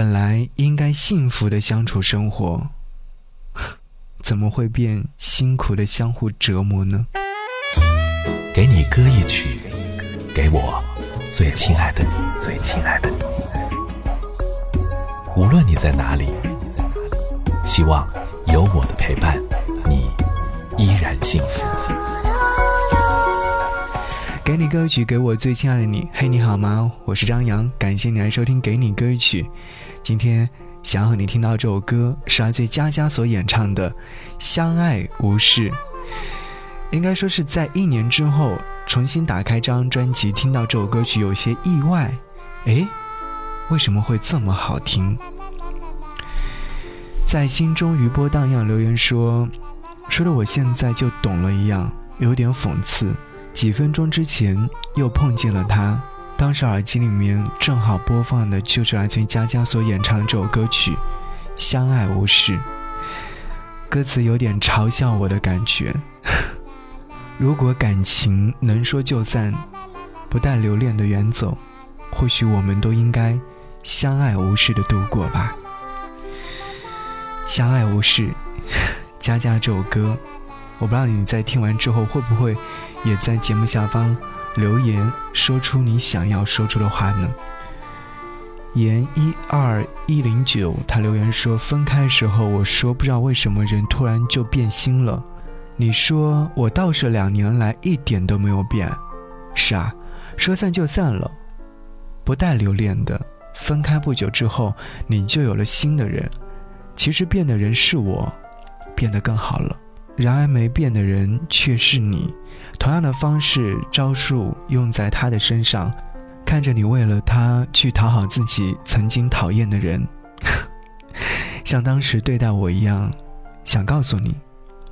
本来应该幸福的相处生活，怎么会变辛苦的相互折磨呢？给你歌一曲，给我最亲爱的你，最亲爱的你。无论你在哪里，希望有我的陪伴，你依然幸福。给你歌曲，给我最亲爱的你。嘿，你好吗？我是张扬，感谢你来收听《给你歌曲》。今天想要和你听到这首歌，是来自佳佳所演唱的《相爱无事》。应该说是在一年之后重新打开这张专辑，听到这首歌曲有些意外。诶，为什么会这么好听？在心中余波荡漾，留言说，说的我现在就懂了一样，有点讽刺。几分钟之前又碰见了他，当时耳机里面正好播放的就是来自于佳佳所演唱的这首歌曲《相爱无事》，歌词有点嘲笑我的感觉。如果感情能说就散，不带留恋的远走，或许我们都应该相爱无事的度过吧。相爱无事，佳佳这首歌。我不知道你在听完之后会不会也在节目下方留言，说出你想要说出的话呢？言一二一零九，他留言说：分开时候我说不知道为什么人突然就变心了。你说我倒是两年来一点都没有变。是啊，说散就散了，不带留恋的。分开不久之后，你就有了新的人。其实变的人是我，变得更好了。然而没变的人却是你，同样的方式招数用在他的身上，看着你为了他去讨好自己曾经讨厌的人，像当时对待我一样，想告诉你，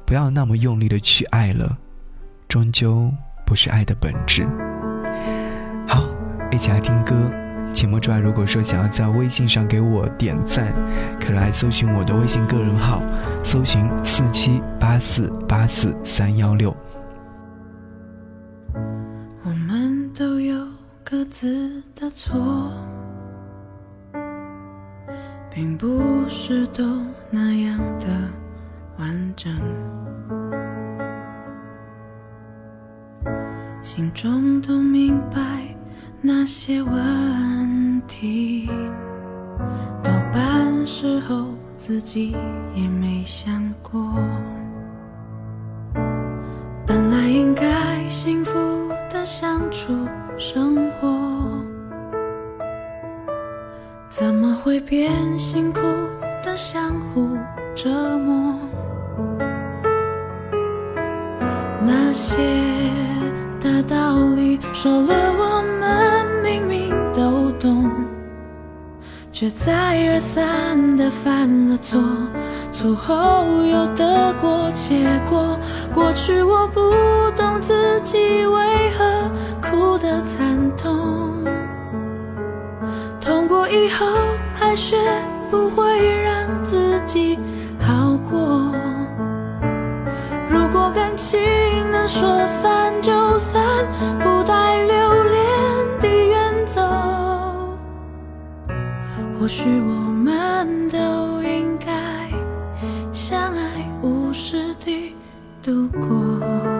不要那么用力的去爱了，终究不是爱的本质。好，一起来听歌。节目之外，如果说想要在微信上给我点赞，可来搜寻我的微信个人号，搜寻四七八四八四三幺六。我们都有各自的错，并不是都那样的完整，心中都明白。那些问题，多半时候自己也没想过。本来应该幸福的相处生活，怎么会变辛苦的相互折磨？那些大道理说了，我们明明。却再而三的犯了错，错后又得过且过。过去我不懂自己为何哭得惨痛，痛过以后还学不会让自己好过。如果感情能说散就散，或许我们都应该相爱无事地度过。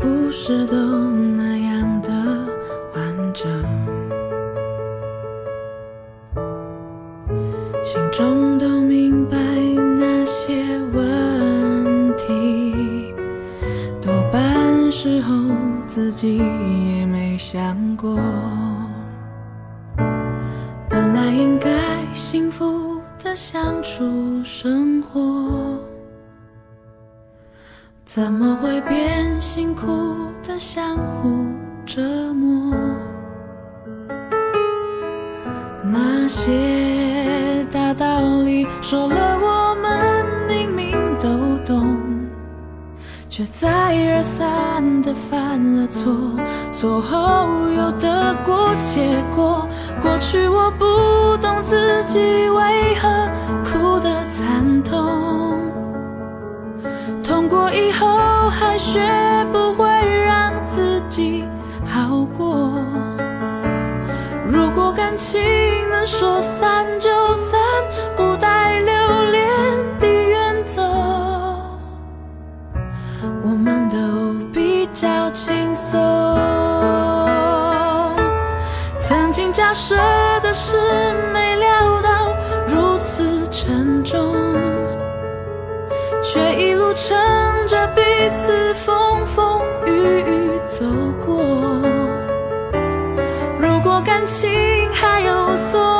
故事都那样的完整心中都明白那些问题多半时候自己也没想过本来应该幸福的相处生活。怎么会变辛苦的相互折磨？那些大道理说了，我们明明都懂。却再而三的犯了错，错后又得过且过。过去我不懂自己为何哭得惨痛，痛过以后还学不会让自己好过。如果感情能说散就散，不带留恋地远走，我们都比较轻松。曾经假设的事，没料到如此沉重，却一路撑着彼此风风雨雨走过。如果感情还有所